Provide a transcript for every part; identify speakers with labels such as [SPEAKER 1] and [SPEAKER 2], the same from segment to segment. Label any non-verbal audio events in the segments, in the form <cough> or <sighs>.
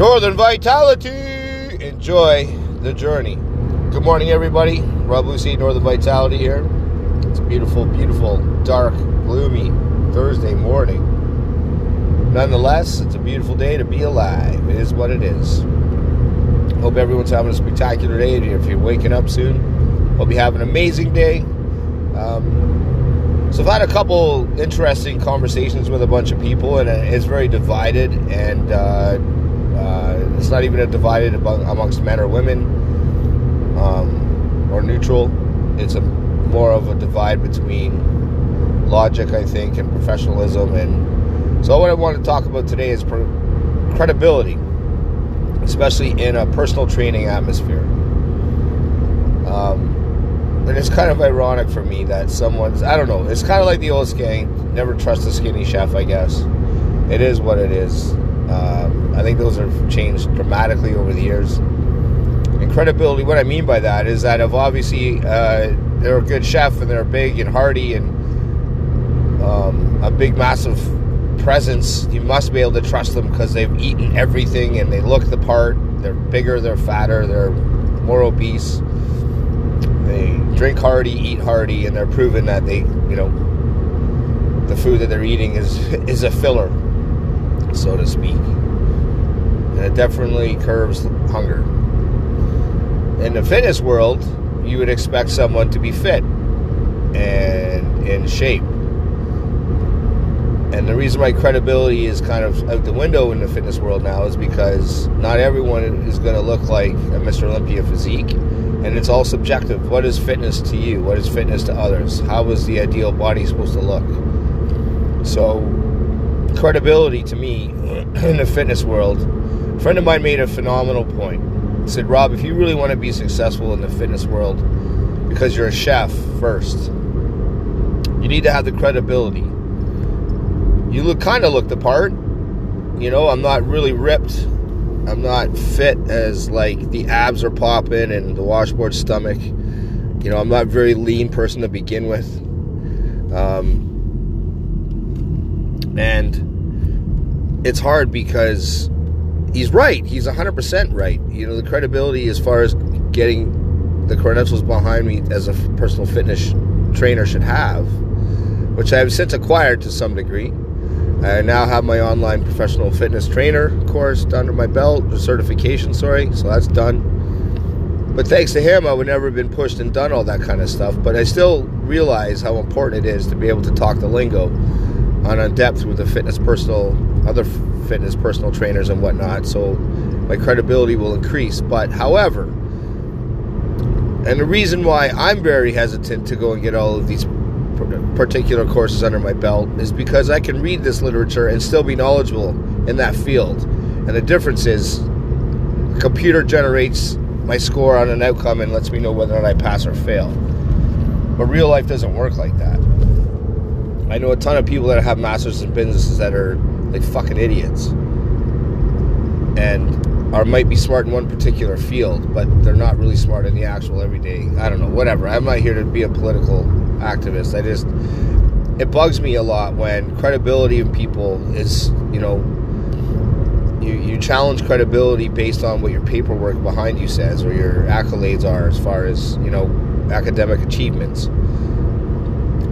[SPEAKER 1] Northern Vitality. Enjoy the journey. Good morning, everybody. Rob Lucy, Northern Vitality here. It's a beautiful, beautiful, dark, gloomy Thursday morning. Nonetheless, it's a beautiful day to be alive. It is what it is. Hope everyone's having a spectacular day. If you're waking up soon, hope you have an amazing day. Um, so I've had a couple interesting conversations with a bunch of people, and it's very divided. And uh, uh, it's not even a divided amongst men or women um, or neutral. It's a more of a divide between logic, I think, and professionalism. And so, what I want to talk about today is credibility, especially in a personal training atmosphere. Um, and it's kind of ironic for me that someone's, I don't know, it's kind of like the old saying never trust a skinny chef, I guess. It is what it is. Um, I think those have changed dramatically over the years. And credibility, what I mean by that is that if obviously uh, they're a good chef and they're big and hearty and um, a big, massive presence, you must be able to trust them because they've eaten everything and they look the part. They're bigger, they're fatter, they're more obese. They drink hearty, eat hearty, and they're proven that they, you know, the food that they're eating is is a filler so to speak. And it definitely curbs hunger. In the fitness world, you would expect someone to be fit and in shape. And the reason my credibility is kind of out the window in the fitness world now is because not everyone is going to look like a Mr. Olympia physique. And it's all subjective. What is fitness to you? What is fitness to others? How is the ideal body supposed to look? So, credibility to me <clears throat> in the fitness world. A friend of mine made a phenomenal point. He said, Rob, if you really want to be successful in the fitness world, because you're a chef first, you need to have the credibility. You look kind of look the part. You know, I'm not really ripped. I'm not fit as like the abs are popping and the washboard stomach. You know, I'm not very lean person to begin with. Um, and it's hard because he's right. He's 100% right. You know, the credibility as far as getting the credentials behind me as a personal fitness trainer should have, which I have since acquired to some degree. I now have my online professional fitness trainer course under my belt, certification, sorry, so that's done. But thanks to him, I would never have been pushed and done all that kind of stuff. But I still realize how important it is to be able to talk the lingo on a depth with the fitness personal, other fitness personal trainers and whatnot. So my credibility will increase. But however, and the reason why I'm very hesitant to go and get all of these particular courses under my belt is because I can read this literature and still be knowledgeable in that field. And the difference is, the computer generates my score on an outcome and lets me know whether or not I pass or fail. But real life doesn't work like that. I know a ton of people that have masters in businesses that are like fucking idiots and are might be smart in one particular field, but they're not really smart in the actual everyday. I don't know, whatever. I'm not here to be a political activist. I just it bugs me a lot when credibility in people is, you know, you, you challenge credibility based on what your paperwork behind you says or your accolades are as far as, you know, academic achievements.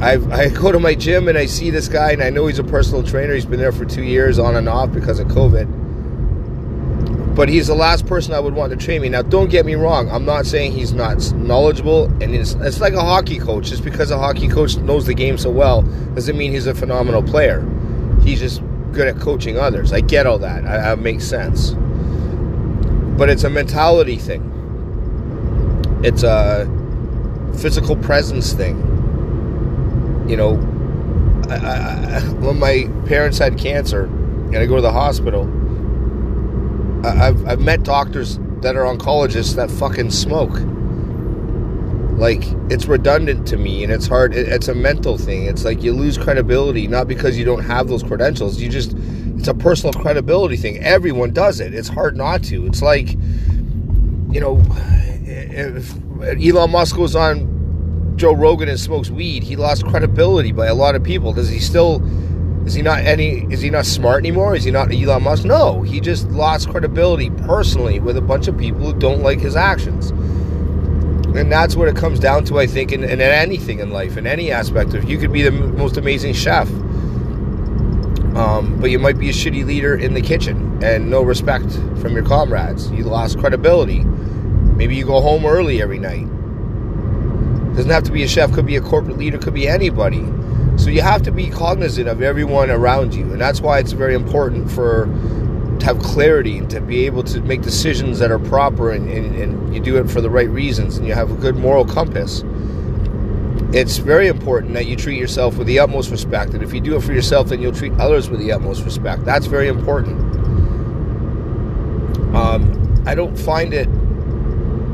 [SPEAKER 1] I, I <laughs> go to my gym and I see this guy, and I know he's a personal trainer. He's been there for two years on and off because of COVID. But he's the last person I would want to train me. Now, don't get me wrong. I'm not saying he's not knowledgeable, and it's, it's like a hockey coach. Just because a hockey coach knows the game so well doesn't mean he's a phenomenal player. He's just good at coaching others. I get all that. I, that makes sense. But it's a mentality thing. It's a physical presence thing you know, I, I, <laughs> when my parents had cancer and I go to the hospital, I, I've, I've met doctors that are oncologists that fucking smoke. Like, it's redundant to me and it's hard. It, it's a mental thing. It's like you lose credibility, not because you don't have those credentials. You just, it's a personal credibility thing. Everyone does it. It's hard not to. It's like, you know, <sighs> if Elon Musk goes on Joe Rogan and smokes weed, he lost credibility by a lot of people. Does he still Is he not any? Is he not smart anymore? Is he not Elon Musk? No, he just lost credibility personally with a bunch of people who don't like his actions. And that's what it comes down to, I think, in, in anything in life, in any aspect of. You could be the most amazing chef, um, but you might be a shitty leader in the kitchen and no respect from your comrades. You lost credibility. Maybe you go home early every night. Doesn't have to be a chef, could be a corporate leader, could be anybody. So you have to be cognizant of everyone around you, and that's why it's very important for to have clarity and to be able to make decisions that are proper and, and, and you do it for the right reasons and you have a good moral compass. It's very important that you treat yourself with the utmost respect, and if you do it for yourself, then you'll treat others with the utmost respect. That's very important. Um, I don't find it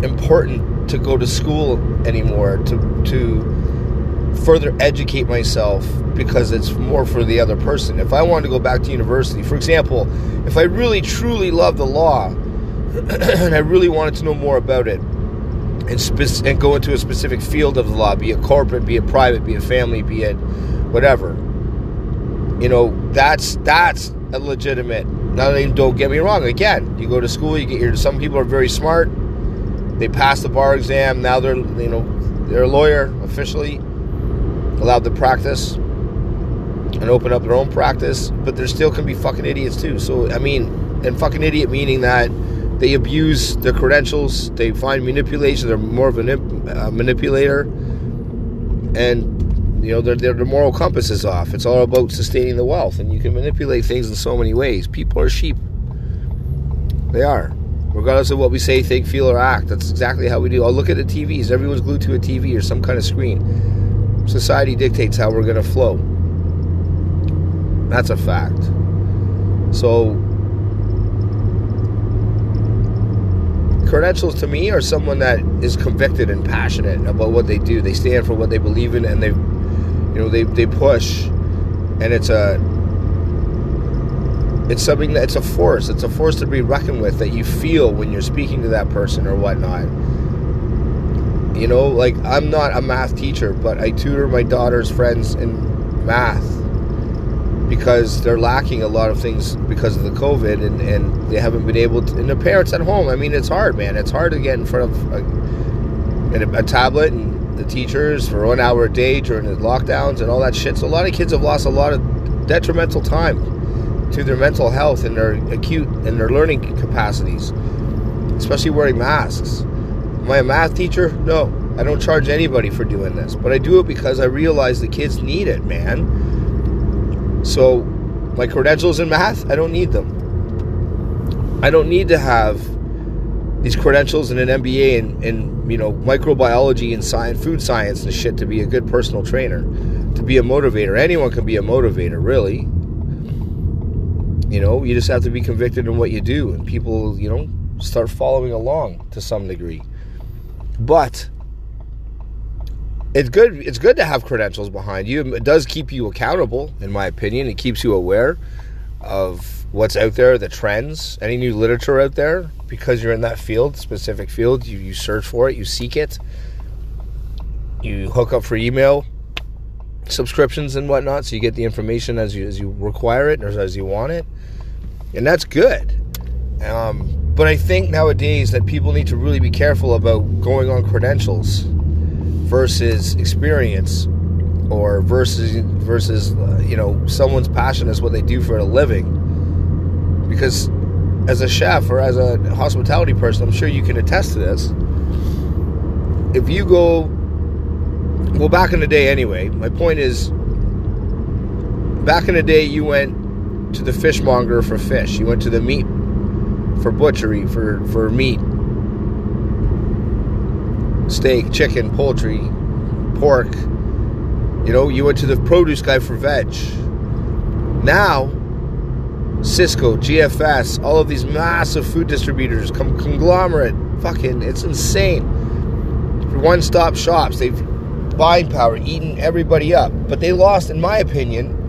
[SPEAKER 1] important to go to school anymore to to further educate myself because it's more for the other person. If I wanted to go back to university, for example, if I really truly love the law <clears throat> and I really wanted to know more about it and, spe- and go into a specific field of the law, be it corporate, be it private, be it family, be it whatever, you know, that's that's a legitimate. Now, don't get me wrong. Again, you go to school, you get your. Some people are very smart. They pass the bar exam. Now they're you know they're a lawyer officially, allowed to practice and open up their own practice. But there still can be fucking idiots too. So I mean, and fucking idiot meaning that they abuse their credentials. They find manipulation. They're more of a uh, manipulator, and you know their, their moral compass is off. It's all about sustaining the wealth, and you can manipulate things in so many ways. People are sheep. They are regardless of what we say, think, feel, or act. That's exactly how we do. Oh, look at the TVs. Everyone's glued to a TV or some kind of screen. Society dictates how we're going to flow. That's a fact. So, credentials to me are someone that is convicted and passionate about what they do. They stand for what they believe in, and they, you know, they they push, and it's a it's something that it's a force. It's a force to be reckoned with that you feel when you're speaking to that person or whatnot. You know, like I'm not a math teacher, but I tutor my daughter's friends in math because they're lacking a lot of things because of the COVID and, and they haven't been able to. And the parents at home, I mean, it's hard, man. It's hard to get in front of a, a tablet and the teachers for one hour a day during the lockdowns and all that shit. So a lot of kids have lost a lot of detrimental time to their mental health and their acute and their learning capacities, especially wearing masks. Am I a math teacher? No, I don't charge anybody for doing this, but I do it because I realize the kids need it, man. So, my credentials in math, I don't need them. I don't need to have these credentials in an MBA and, and you know microbiology and science, food science and shit to be a good personal trainer, to be a motivator. Anyone can be a motivator, really. You know, you just have to be convicted in what you do, and people, you know, start following along to some degree. But it's good. It's good to have credentials behind you. It does keep you accountable, in my opinion. It keeps you aware of what's out there, the trends, any new literature out there, because you're in that field, specific field. You, you search for it, you seek it, you hook up for email subscriptions and whatnot, so you get the information as you as you require it or as you want it and that's good. Um, but I think nowadays that people need to really be careful about going on credentials versus experience, or versus versus uh, you know someone's passion is what they do for a living. Because as a chef or as a hospitality person, I'm sure you can attest to this. If you go, well, back in the day anyway. My point is, back in the day, you went to the fishmonger for fish. You went to the meat for butchery for for meat, steak, chicken, poultry, pork. You know, you went to the produce guy for veg. Now, Sysco, GFS, all of these massive food distributors, conglomerate, fucking, it's insane. One stop shops, they've buying power, eating everybody up. But they lost, in my opinion,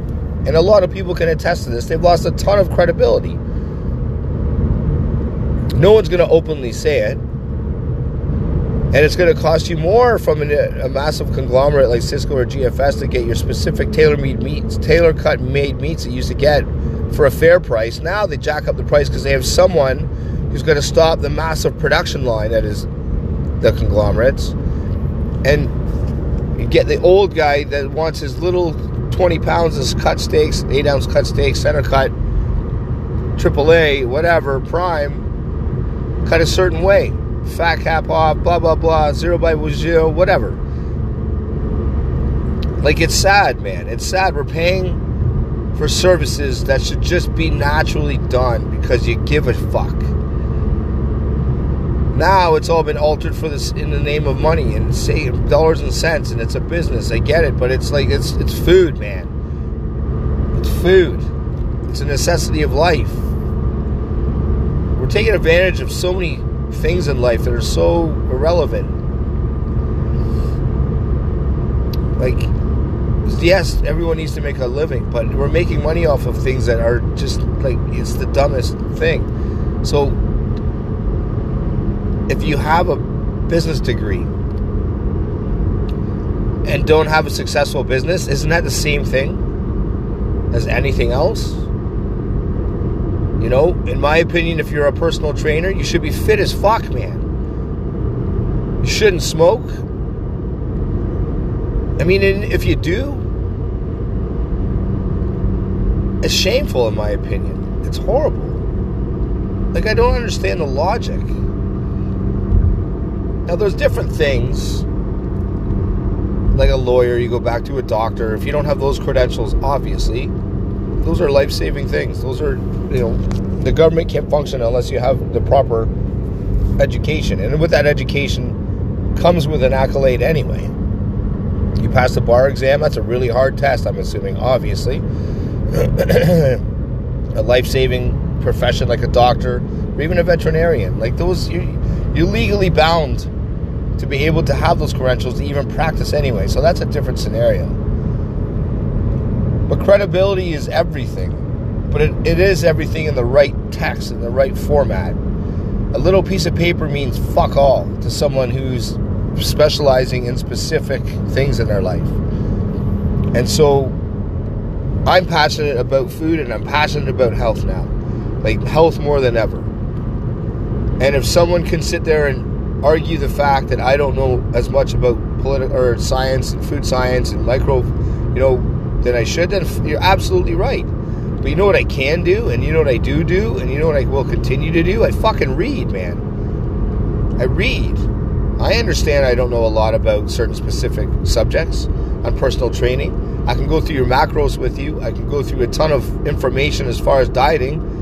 [SPEAKER 1] and a lot of people can attest to this, they've lost a ton of credibility. No one's going to openly say it. And it's going to cost you more from an, a massive conglomerate like Sysco or GFS to get your specific tailor-made meats, tailor-cut made meats that you used to get for a fair price. Now they jack up the price because they have someone who's going to stop the massive production line that is the conglomerates. And you get the old guy that wants his little 20 pounds of cut steaks, 8 ounce cut steaks, center cut, AAA, whatever, prime, cut a certain way. Fat cap off, blah, blah, blah, zero by zero, whatever. Like, it's sad, man. It's sad. We're paying for services that should just be naturally done because you give a fuck. Now it's all been altered for this in the name of money and say dollars and cents, and it's a business. I get it, but it's like it's it's food, man. It's food. It's a necessity of life. We're taking advantage of so many things in life that are so irrelevant. Like, yes, everyone needs to make a living, but we're making money off of things that are just like it's the dumbest thing. So if you have a business degree and don't have a successful business, isn't that the same thing as anything else? You know, in my opinion, if you're a personal trainer, you should be fit as fuck, man. You shouldn't smoke. I mean, if you do, it's shameful, in my opinion. It's horrible. Like, I don't understand the logic. Now, there's different things. Like a lawyer, you go back to a doctor. If you don't have those credentials, obviously, those are life saving things. Those are, you know, the government can't function unless you have the proper education. And with that education comes with an accolade anyway. You pass the bar exam, that's a really hard test, I'm assuming, obviously. <clears throat> a life saving profession like a doctor or even a veterinarian. Like those, you, you're legally bound to be able to have those credentials to even practice anyway. So that's a different scenario. But credibility is everything. But it, it is everything in the right text, in the right format. A little piece of paper means fuck all to someone who's specializing in specific things in their life. And so I'm passionate about food and I'm passionate about health now. Like health more than ever. And if someone can sit there and argue the fact that I don't know as much about political or science and food science and micro, you know, than I should, then you're absolutely right. But you know what I can do, and you know what I do do, and you know what I will continue to do? I fucking read, man. I read. I understand I don't know a lot about certain specific subjects on personal training. I can go through your macros with you. I can go through a ton of information as far as dieting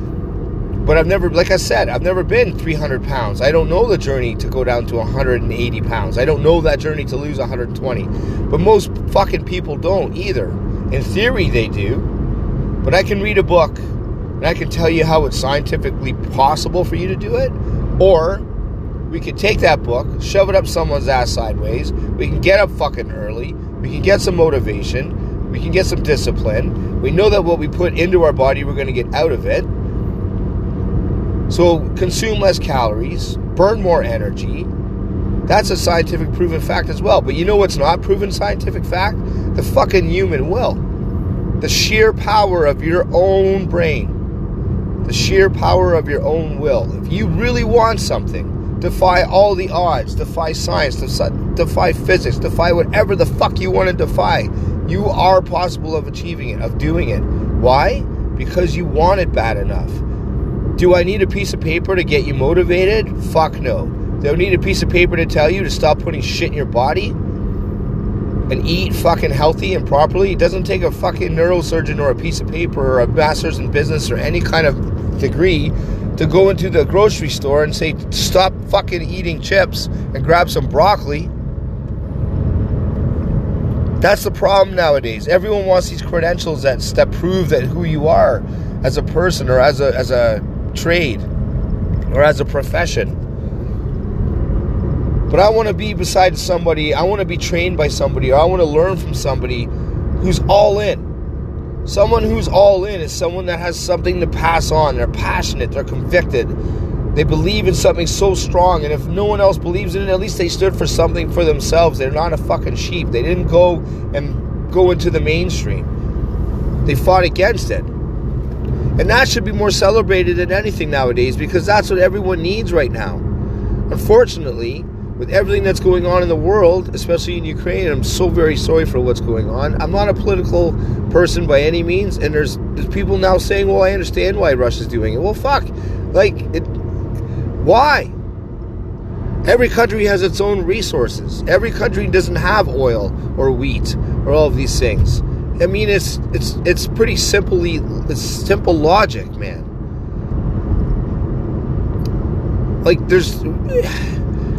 [SPEAKER 1] but I've never, like I said, I've never been 300 pounds. I don't know the journey to go down to 180 pounds. I don't know that journey to lose 120. But most fucking people don't either. In theory, they do. But I can read a book and I can tell you how it's scientifically possible for you to do it. Or we could take that book, shove it up someone's ass sideways. We can get up fucking early. We can get some motivation. We can get some discipline. We know that what we put into our body, we're going to get out of it so consume less calories, burn more energy. That's a scientific proven fact as well. But you know what's not proven scientific fact? The fucking human will. The sheer power of your own brain. The sheer power of your own will. If you really want something, defy all the odds, defy science, defy physics, defy whatever the fuck you want to defy. You are possible of achieving it, of doing it. Why? Because you want it bad enough. Do I need a piece of paper to get you motivated? Fuck no. Do I need a piece of paper to tell you to stop putting shit in your body and eat fucking healthy and properly? It doesn't take a fucking neurosurgeon or a piece of paper or a master's in business or any kind of degree to go into the grocery store and say, stop fucking eating chips and grab some broccoli. That's the problem nowadays. Everyone wants these credentials that, that prove that who you are as a person or as a as a trade or as a profession. But I want to be beside somebody, I want to be trained by somebody, or I want to learn from somebody who's all in. Someone who's all in is someone that has something to pass on. They're passionate, they're convicted, They believe in something so strong, and if no one else believes in it, at least they stood for something for themselves. They're not a fucking sheep. They didn't go and go into the mainstream. They fought against it. And that should be more celebrated than anything nowadays because that's what everyone needs right now. Unfortunately, with everything that's going on in the world, especially in Ukraine, I'm so very sorry for what's going on. I'm not a political person by any means, and there's there's people now saying, "Well, I understand why Russia's doing it." Well, fuck, like it. Why? Every country has its own resources. Every country doesn't have oil or wheat or all of these things. I mean, it's it's it's pretty simply it's simple logic, man. Like there's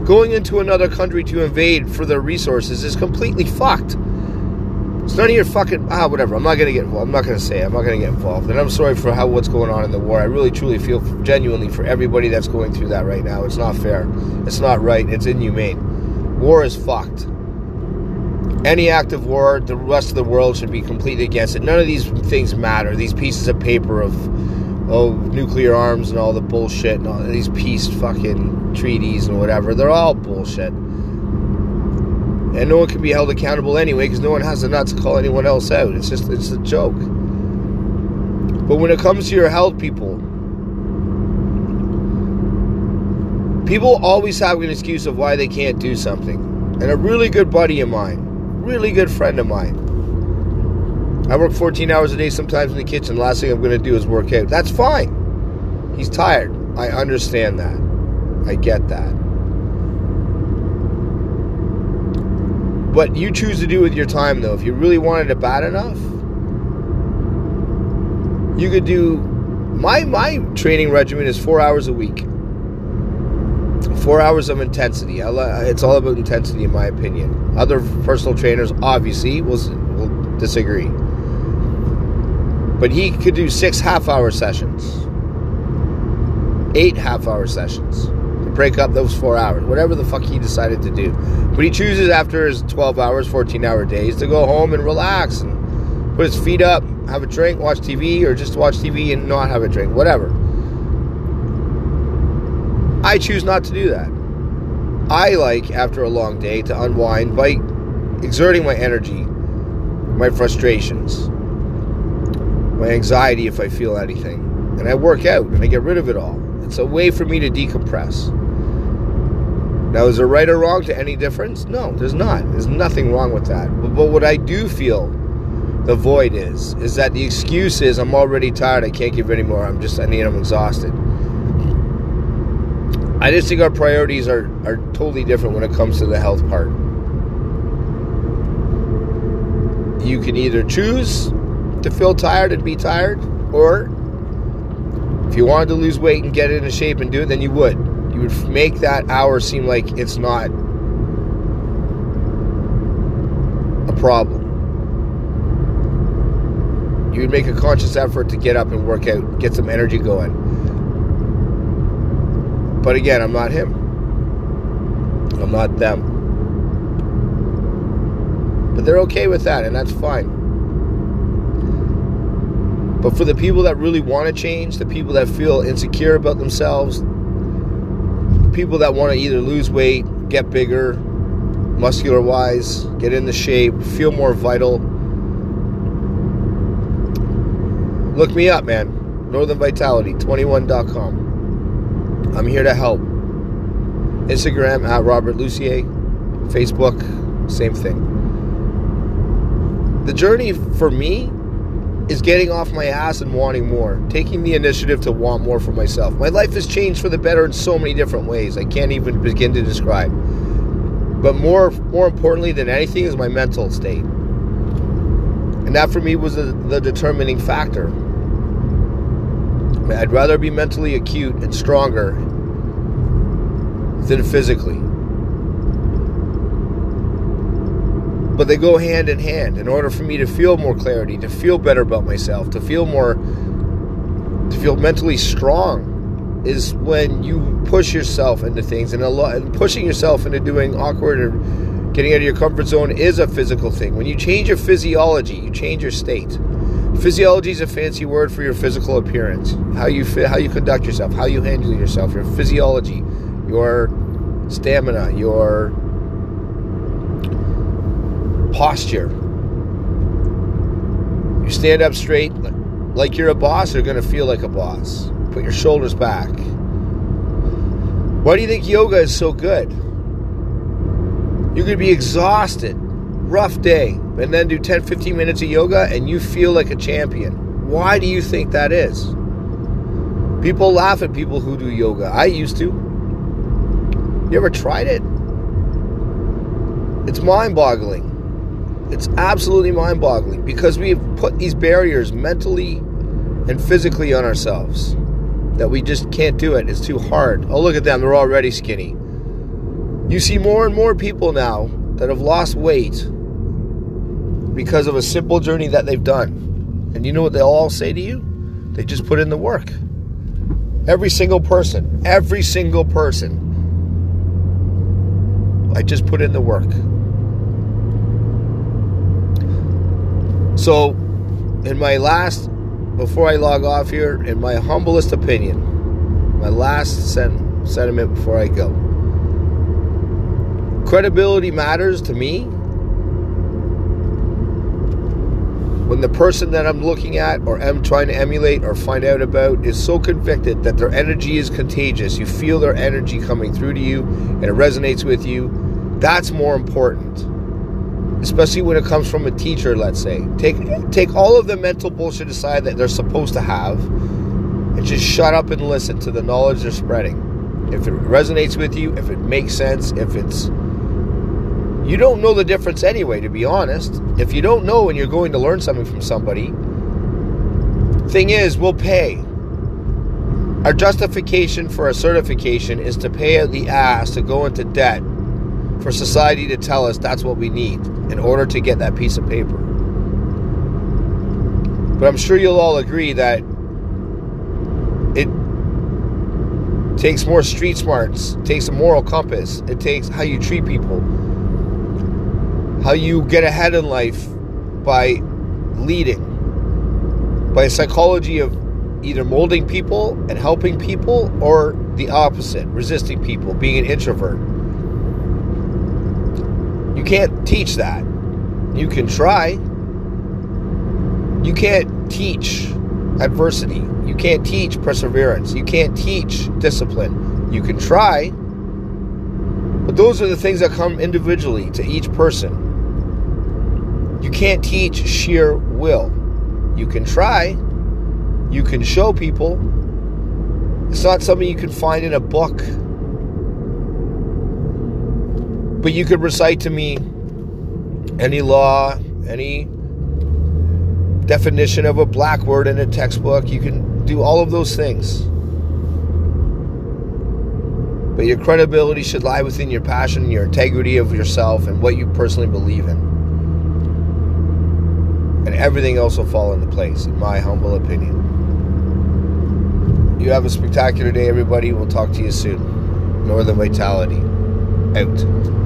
[SPEAKER 1] going into another country to invade for their resources is completely fucked. It's none of your fucking ah whatever. I'm not gonna get involved. I'm not gonna say. It. I'm not gonna get involved. And I'm sorry for how what's going on in the war. I really truly feel genuinely for everybody that's going through that right now. It's not fair. It's not right. It's inhumane. War is fucked. Any act of war, the rest of the world should be completely against it. None of these things matter. These pieces of paper of oh nuclear arms and all the bullshit and all these peace fucking treaties and whatever. They're all bullshit and no one can be held accountable anyway because no one has the nuts to call anyone else out. It's just it's a joke. But when it comes to your health, people, people always have an excuse of why they can't do something. And a really good buddy of mine, really good friend of mine, I work 14 hours a day sometimes in the kitchen. Last thing I'm going to do is work out. That's fine. He's tired. I understand that. I get that. What you choose to do with your time, though, if you really wanted it bad enough, you could do. My my training regimen is four hours a week. Four hours of intensity. It's all about intensity, in my opinion. Other personal trainers, obviously, will, will disagree. But he could do six half-hour sessions, eight half-hour sessions to break up those four hours, whatever the fuck he decided to do. But he chooses after his 12 hours, 14 hour days to go home and relax and put his feet up, have a drink, watch TV, or just watch TV and not have a drink, whatever. I choose not to do that. I like, after a long day, to unwind by exerting my energy, my frustrations, my anxiety if I feel anything. And I work out and I get rid of it all. It's a way for me to decompress. Now, is there right or wrong to any difference? No, there's not. There's nothing wrong with that. But, but what I do feel the void is, is that the excuse is I'm already tired. I can't give anymore. I'm just, I need, I'm exhausted. I just think our priorities are, are totally different when it comes to the health part. You can either choose to feel tired and be tired, or if you wanted to lose weight and get into shape and do it, then you would you would make that hour seem like it's not a problem. You would make a conscious effort to get up and work out, get some energy going. But again, I'm not him. I'm not them. But they're okay with that, and that's fine. But for the people that really want to change, the people that feel insecure about themselves, people that want to either lose weight, get bigger, muscular wise, get into shape, feel more vital. Look me up, man. Northern Vitality 21.com. I'm here to help. Instagram at Robert Lucier. Facebook, same thing. The journey for me is getting off my ass and wanting more, taking the initiative to want more for myself. My life has changed for the better in so many different ways. I can't even begin to describe. But more more importantly than anything is my mental state. And that for me was the, the determining factor. I'd rather be mentally acute and stronger than physically. but they go hand in hand. In order for me to feel more clarity, to feel better about myself, to feel more, to feel mentally strong, is when you push yourself into things, and a lot, and pushing yourself into doing awkward or getting out of your comfort zone is a physical thing. When you change your physiology, you change your state. Physiology is a fancy word for your physical appearance, how you fit, how you conduct yourself, how you handle yourself, your physiology, your stamina, your posture. You stand up straight like you're a boss, you're going to feel like a boss. Put your shoulders back. Why do you think yoga is so good? You could be exhausted, rough day, and then do 10 15 minutes of yoga and you feel like a champion. Why do you think that is? People laugh at people who do yoga. I used to. You ever tried it? It's mind boggling. It's absolutely mind boggling because we have put these barriers mentally and physically on ourselves that we just can't do it. It's too hard. Oh, look at them. They're already skinny. You see more and more people now that have lost weight because of a simple journey that they've done. And you know what they'll all say to you? They just put in the work. Every single person, every single person. I just put in the work. So, in my last, before I log off here, in my humblest opinion, my last sen- sentiment before I go credibility matters to me when the person that I'm looking at or am trying to emulate or find out about is so convicted that their energy is contagious, you feel their energy coming through to you and it resonates with you, that's more important. Especially when it comes from a teacher, let's say. Take take all of the mental bullshit aside that they're supposed to have and just shut up and listen to the knowledge they're spreading. If it resonates with you, if it makes sense, if it's you don't know the difference anyway, to be honest. If you don't know and you're going to learn something from somebody, thing is, we'll pay. Our justification for a certification is to pay out the ass to go into debt for society to tell us that's what we need in order to get that piece of paper. But I'm sure you'll all agree that it takes more street smarts, takes a moral compass, it takes how you treat people how you get ahead in life by leading, by a psychology of either molding people and helping people or the opposite, resisting people, being an introvert. You can't teach that. You can try. You can't teach adversity. You can't teach perseverance. You can't teach discipline. You can try. But those are the things that come individually to each person. Can't teach sheer will. You can try, you can show people. It's not something you can find in a book. But you could recite to me any law, any definition of a black word in a textbook. You can do all of those things. But your credibility should lie within your passion, your integrity of yourself, and what you personally believe in everything else will fall into place, in my humble opinion. You have a spectacular day, everybody. We'll talk to you soon. Northern Vitality, out.